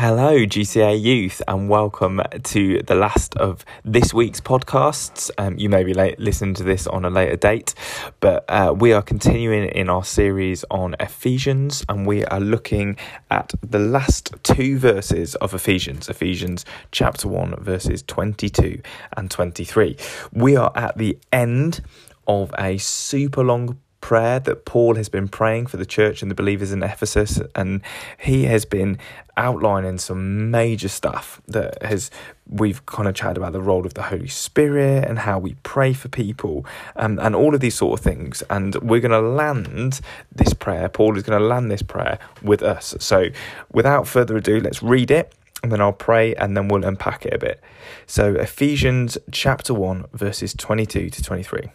Hello, GCA youth, and welcome to the last of this week's podcasts. Um, you may be late, listening to this on a later date, but uh, we are continuing in our series on Ephesians, and we are looking at the last two verses of Ephesians, Ephesians chapter 1, verses 22 and 23. We are at the end of a super long prayer that Paul has been praying for the church and the believers in Ephesus, and he has been outlining some major stuff that has we've kind of chatted about the role of the Holy Spirit and how we pray for people um, and all of these sort of things. And we're going to land this prayer. Paul is going to land this prayer with us. So, without further ado, let's read it and then I'll pray and then we'll unpack it a bit. So, Ephesians chapter 1, verses 22 to 23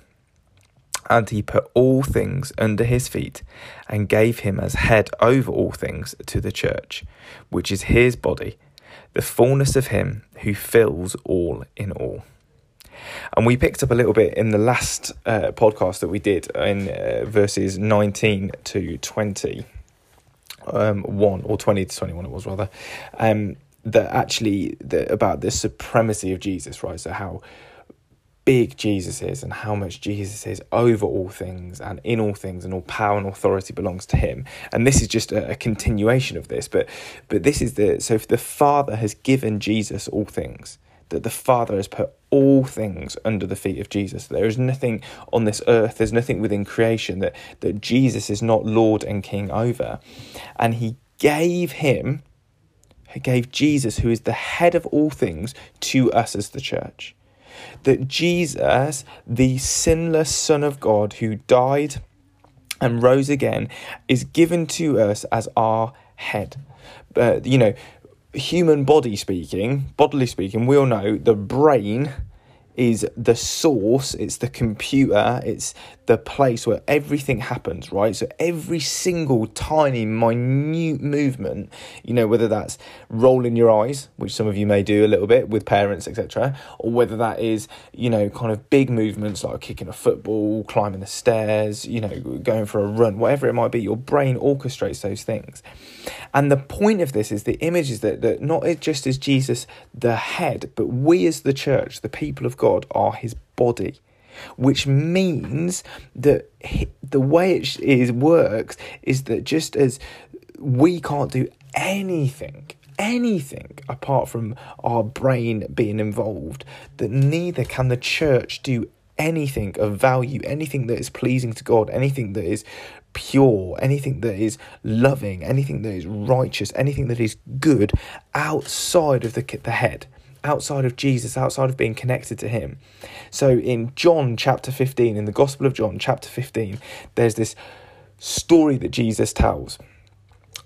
and he put all things under his feet and gave him as head over all things to the church, which is his body, the fullness of him who fills all in all. And we picked up a little bit in the last uh, podcast that we did in uh, verses 19 to 20, um, 1 or 20 to 21, it was rather, um, that actually the, about the supremacy of Jesus, right? So, how big Jesus is and how much Jesus is over all things and in all things and all power and authority belongs to him. And this is just a, a continuation of this, but but this is the so if the Father has given Jesus all things, that the Father has put all things under the feet of Jesus. There is nothing on this earth, there's nothing within creation that, that Jesus is not Lord and King over. And he gave him, he gave Jesus, who is the head of all things, to us as the church that Jesus, the sinless Son of God who died and rose again, is given to us as our head. Uh, you know, human body speaking, bodily speaking, we all know the brain is the source, it's the computer, it's the place where everything happens, right? So every single tiny, minute movement, you know, whether that's rolling your eyes, which some of you may do a little bit with parents, etc., or whether that is, you know, kind of big movements like kicking a football, climbing the stairs, you know, going for a run, whatever it might be, your brain orchestrates those things. And the point of this is the image is that, that not just as Jesus the head, but we as the church, the people of God, are his body which means that the way it is works is that just as we can't do anything anything apart from our brain being involved that neither can the church do anything of value anything that is pleasing to god anything that is pure anything that is loving anything that is righteous anything that is good outside of the, the head outside of Jesus, outside of being connected to Him. So in John chapter 15, in the Gospel of John chapter 15, there's this story that Jesus tells.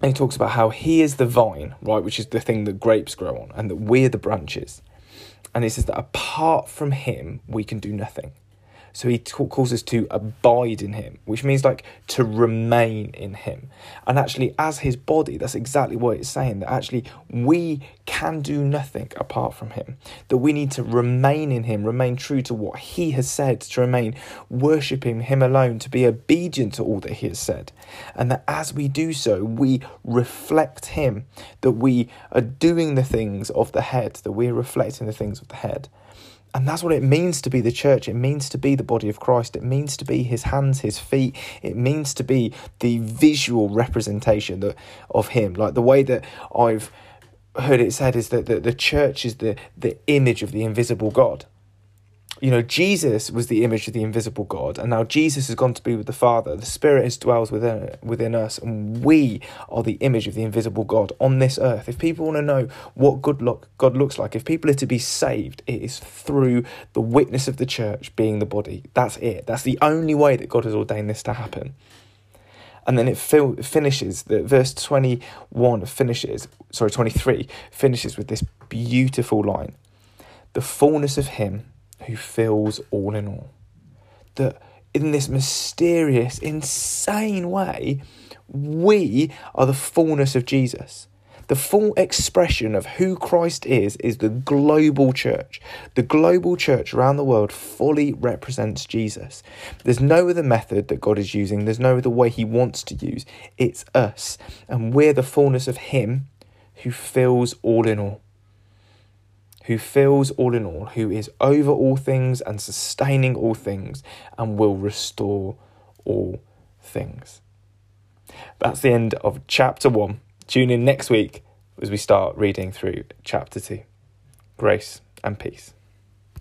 And he talks about how he is the vine, right, which is the thing that grapes grow on, and that we're the branches. And he says that apart from him, we can do nothing. So he t- calls us to abide in him, which means like to remain in him. And actually, as his body, that's exactly what it's saying that actually we can do nothing apart from him. That we need to remain in him, remain true to what he has said, to remain worshipping him alone, to be obedient to all that he has said. And that as we do so, we reflect him, that we are doing the things of the head, that we are reflecting the things of the head. And that's what it means to be the church. It means to be the body of Christ. It means to be his hands, his feet. It means to be the visual representation that, of him. Like the way that I've heard it said is that the, the church is the, the image of the invisible God you know, Jesus was the image of the invisible God, and now Jesus has gone to be with the Father. The Spirit is dwells within within us, and we are the image of the invisible God on this earth. If people want to know what good look God looks like, if people are to be saved, it is through the witness of the church being the body. That's it. That's the only way that God has ordained this to happen. And then it fil- finishes, the verse 21 finishes, sorry, 23 finishes with this beautiful line. The fullness of Him who fills all in all. That in this mysterious, insane way, we are the fullness of Jesus. The full expression of who Christ is is the global church. The global church around the world fully represents Jesus. There's no other method that God is using, there's no other way He wants to use. It's us. And we're the fullness of Him who fills all in all. Who fills all in all, who is over all things and sustaining all things and will restore all things. That's the end of chapter one. Tune in next week as we start reading through chapter two. Grace and peace.